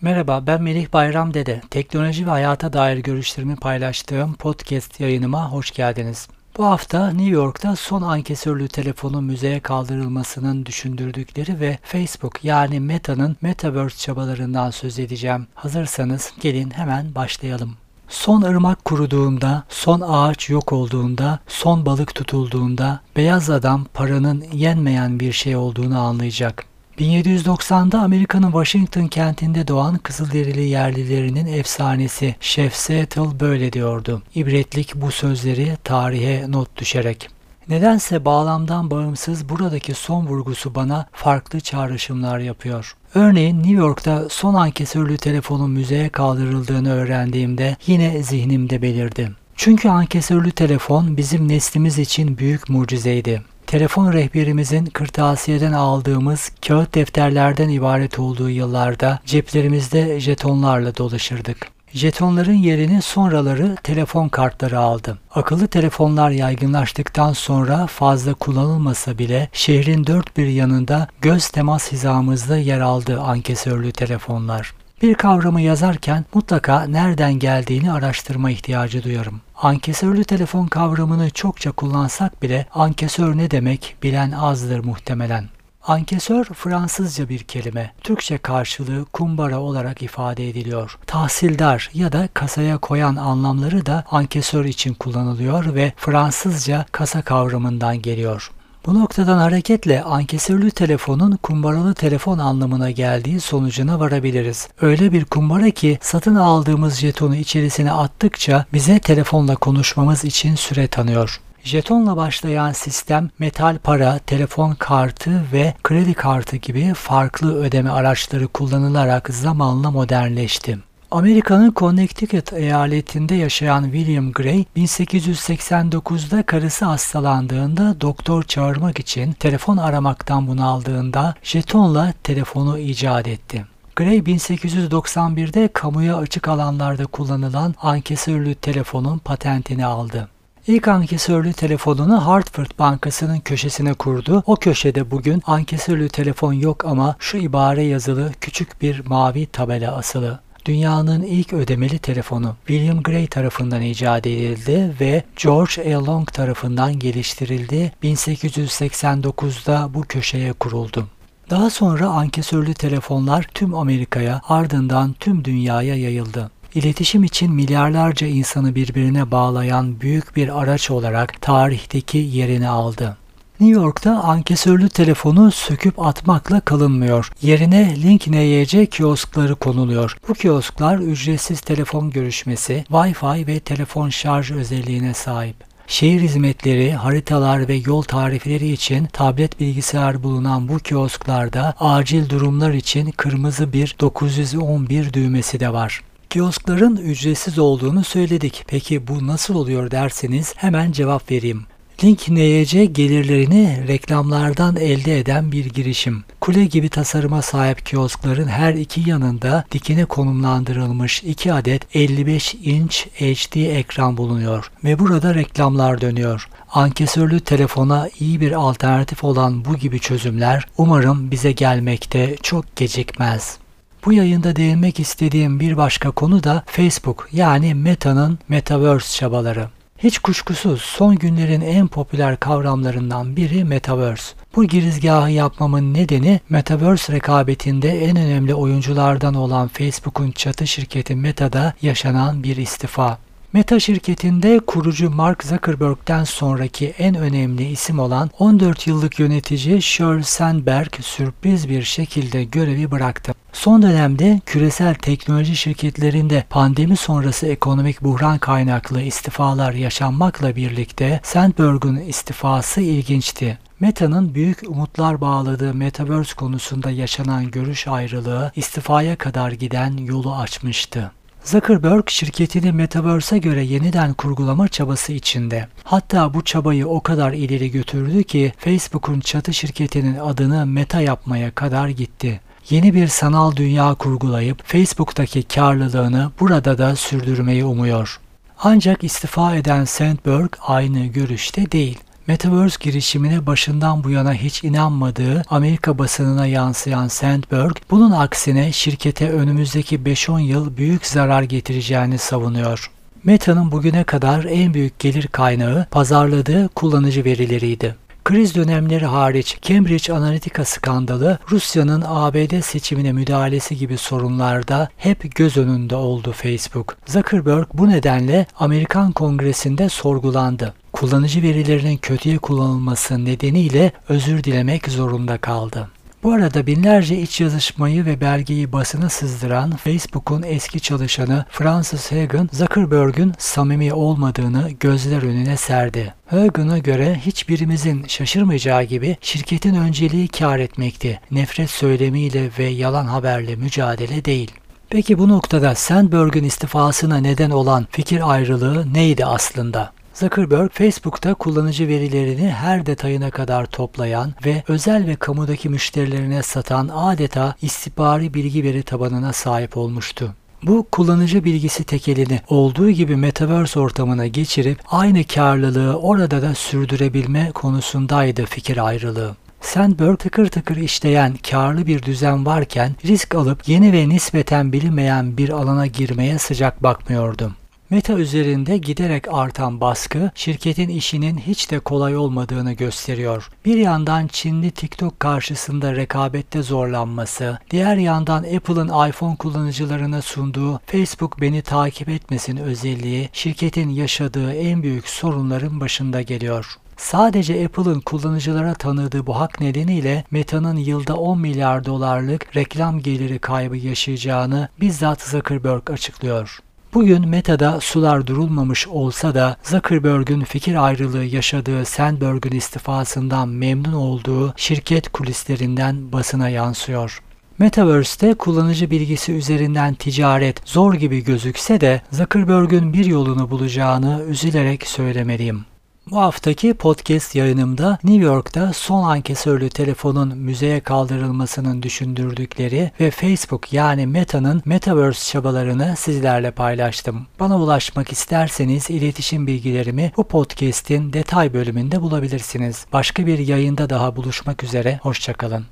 Merhaba ben Melih Bayram Dede. Teknoloji ve hayata dair görüşlerimi paylaştığım podcast yayınıma hoş geldiniz. Bu hafta New York'ta son ankesörlü telefonun müzeye kaldırılmasının düşündürdükleri ve Facebook yani Meta'nın Metaverse çabalarından söz edeceğim. Hazırsanız gelin hemen başlayalım. Son ırmak kuruduğunda, son ağaç yok olduğunda, son balık tutulduğunda beyaz adam paranın yenmeyen bir şey olduğunu anlayacak. 1790'da Amerika'nın Washington kentinde doğan Kızılderili yerlilerinin efsanesi Chef Settle böyle diyordu. İbretlik bu sözleri tarihe not düşerek. Nedense bağlamdan bağımsız buradaki son vurgusu bana farklı çağrışımlar yapıyor. Örneğin New York'ta son ankesörlü telefonun müzeye kaldırıldığını öğrendiğimde yine zihnimde belirdi. Çünkü ankesörlü telefon bizim neslimiz için büyük mucizeydi telefon rehberimizin kırtasiyeden aldığımız kağıt defterlerden ibaret olduğu yıllarda ceplerimizde jetonlarla dolaşırdık. Jetonların yerini sonraları telefon kartları aldı. Akıllı telefonlar yaygınlaştıktan sonra fazla kullanılmasa bile şehrin dört bir yanında göz temas hizamızda yer aldı ankesörlü telefonlar. Bir kavramı yazarken mutlaka nereden geldiğini araştırma ihtiyacı duyarım. Ankesörlü telefon kavramını çokça kullansak bile ankesör ne demek bilen azdır muhtemelen. Ankesör Fransızca bir kelime. Türkçe karşılığı kumbara olarak ifade ediliyor. Tahsildar ya da kasaya koyan anlamları da ankesör için kullanılıyor ve Fransızca kasa kavramından geliyor. Bu noktadan hareketle ankesörlü telefonun kumbaralı telefon anlamına geldiği sonucuna varabiliriz. Öyle bir kumbara ki satın aldığımız jetonu içerisine attıkça bize telefonla konuşmamız için süre tanıyor. Jetonla başlayan sistem metal para, telefon kartı ve kredi kartı gibi farklı ödeme araçları kullanılarak zamanla modernleşti. Amerika'nın Connecticut eyaletinde yaşayan William Gray 1889'da karısı hastalandığında doktor çağırmak için telefon aramaktan bunaldığında jetonla telefonu icat etti. Gray 1891'de kamuya açık alanlarda kullanılan ankesörlü telefonun patentini aldı. İlk ankesörlü telefonunu Hartford Bankası'nın köşesine kurdu. O köşede bugün ankesörlü telefon yok ama şu ibare yazılı küçük bir mavi tabela asılı dünyanın ilk ödemeli telefonu William Gray tarafından icat edildi ve George A. Long tarafından geliştirildi. 1889'da bu köşeye kuruldu. Daha sonra ankesörlü telefonlar tüm Amerika'ya ardından tüm dünyaya yayıldı. İletişim için milyarlarca insanı birbirine bağlayan büyük bir araç olarak tarihteki yerini aldı. New York'ta ankesörlü telefonu söküp atmakla kalınmıyor. Yerine Link NYC kioskları konuluyor. Bu kiosklar ücretsiz telefon görüşmesi, Wi-Fi ve telefon şarj özelliğine sahip. Şehir hizmetleri, haritalar ve yol tarifleri için tablet bilgisayar bulunan bu kiosklarda acil durumlar için kırmızı bir 911 düğmesi de var. Kioskların ücretsiz olduğunu söyledik. Peki bu nasıl oluyor derseniz hemen cevap vereyim. Link NYC gelirlerini reklamlardan elde eden bir girişim. Kule gibi tasarıma sahip kioskların her iki yanında dikine konumlandırılmış 2 adet 55 inç HD ekran bulunuyor ve burada reklamlar dönüyor. Ankesörlü telefona iyi bir alternatif olan bu gibi çözümler umarım bize gelmekte çok gecikmez. Bu yayında değinmek istediğim bir başka konu da Facebook yani Meta'nın Metaverse çabaları. Hiç kuşkusuz son günlerin en popüler kavramlarından biri Metaverse. Bu girizgahı yapmamın nedeni Metaverse rekabetinde en önemli oyunculardan olan Facebook'un çatı şirketi Meta'da yaşanan bir istifa. Meta şirketinde kurucu Mark Zuckerberg'den sonraki en önemli isim olan 14 yıllık yönetici Sheryl Sandberg sürpriz bir şekilde görevi bıraktı. Son dönemde küresel teknoloji şirketlerinde pandemi sonrası ekonomik buhran kaynaklı istifalar yaşanmakla birlikte Sandberg'un istifası ilginçti. Meta'nın büyük umutlar bağladığı Metaverse konusunda yaşanan görüş ayrılığı istifaya kadar giden yolu açmıştı. Zuckerberg şirketini Metaverse'e göre yeniden kurgulama çabası içinde. Hatta bu çabayı o kadar ileri götürdü ki Facebook'un çatı şirketinin adını Meta yapmaya kadar gitti. Yeni bir sanal dünya kurgulayıp Facebook'taki karlılığını burada da sürdürmeyi umuyor. Ancak istifa eden Sandberg aynı görüşte değil. Metaverse girişimine başından bu yana hiç inanmadığı Amerika basınına yansıyan Sandberg, bunun aksine şirkete önümüzdeki 5-10 yıl büyük zarar getireceğini savunuyor. Meta'nın bugüne kadar en büyük gelir kaynağı pazarladığı kullanıcı verileriydi. Kriz dönemleri hariç Cambridge Analytica skandalı Rusya'nın ABD seçimine müdahalesi gibi sorunlarda hep göz önünde oldu Facebook. Zuckerberg bu nedenle Amerikan Kongresi'nde sorgulandı. Kullanıcı verilerinin kötüye kullanılması nedeniyle özür dilemek zorunda kaldı. Bu arada binlerce iç yazışmayı ve belgeyi basına sızdıran Facebook'un eski çalışanı Francis Hagen, Zuckerberg'ün samimi olmadığını gözler önüne serdi. Hagen'a göre hiçbirimizin şaşırmayacağı gibi şirketin önceliği kar etmekti. Nefret söylemiyle ve yalan haberle mücadele değil. Peki bu noktada Sandberg'ün istifasına neden olan fikir ayrılığı neydi aslında? Zuckerberg, Facebook'ta kullanıcı verilerini her detayına kadar toplayan ve özel ve kamudaki müşterilerine satan adeta istihbari bilgi veri tabanına sahip olmuştu. Bu kullanıcı bilgisi tekelini olduğu gibi Metaverse ortamına geçirip aynı karlılığı orada da sürdürebilme konusundaydı fikir ayrılığı. Sandberg tıkır tıkır işleyen karlı bir düzen varken risk alıp yeni ve nispeten bilinmeyen bir alana girmeye sıcak bakmıyordu. Meta üzerinde giderek artan baskı şirketin işinin hiç de kolay olmadığını gösteriyor. Bir yandan Çinli TikTok karşısında rekabette zorlanması, diğer yandan Apple'ın iPhone kullanıcılarına sunduğu Facebook beni takip etmesin özelliği şirketin yaşadığı en büyük sorunların başında geliyor. Sadece Apple'ın kullanıcılara tanıdığı bu hak nedeniyle Meta'nın yılda 10 milyar dolarlık reklam geliri kaybı yaşayacağını bizzat Zuckerberg açıklıyor. Bugün Meta'da sular durulmamış olsa da Zuckerberg'ün fikir ayrılığı yaşadığı Sandberg'ün istifasından memnun olduğu şirket kulislerinden basına yansıyor. Metaverse'te kullanıcı bilgisi üzerinden ticaret zor gibi gözükse de Zuckerberg'ün bir yolunu bulacağını üzülerek söylemeliyim. Bu haftaki podcast yayınımda New York'ta son ankesörlü telefonun müzeye kaldırılmasının düşündürdükleri ve Facebook yani Meta'nın Metaverse çabalarını sizlerle paylaştım. Bana ulaşmak isterseniz iletişim bilgilerimi bu podcast'in detay bölümünde bulabilirsiniz. Başka bir yayında daha buluşmak üzere, hoşçakalın.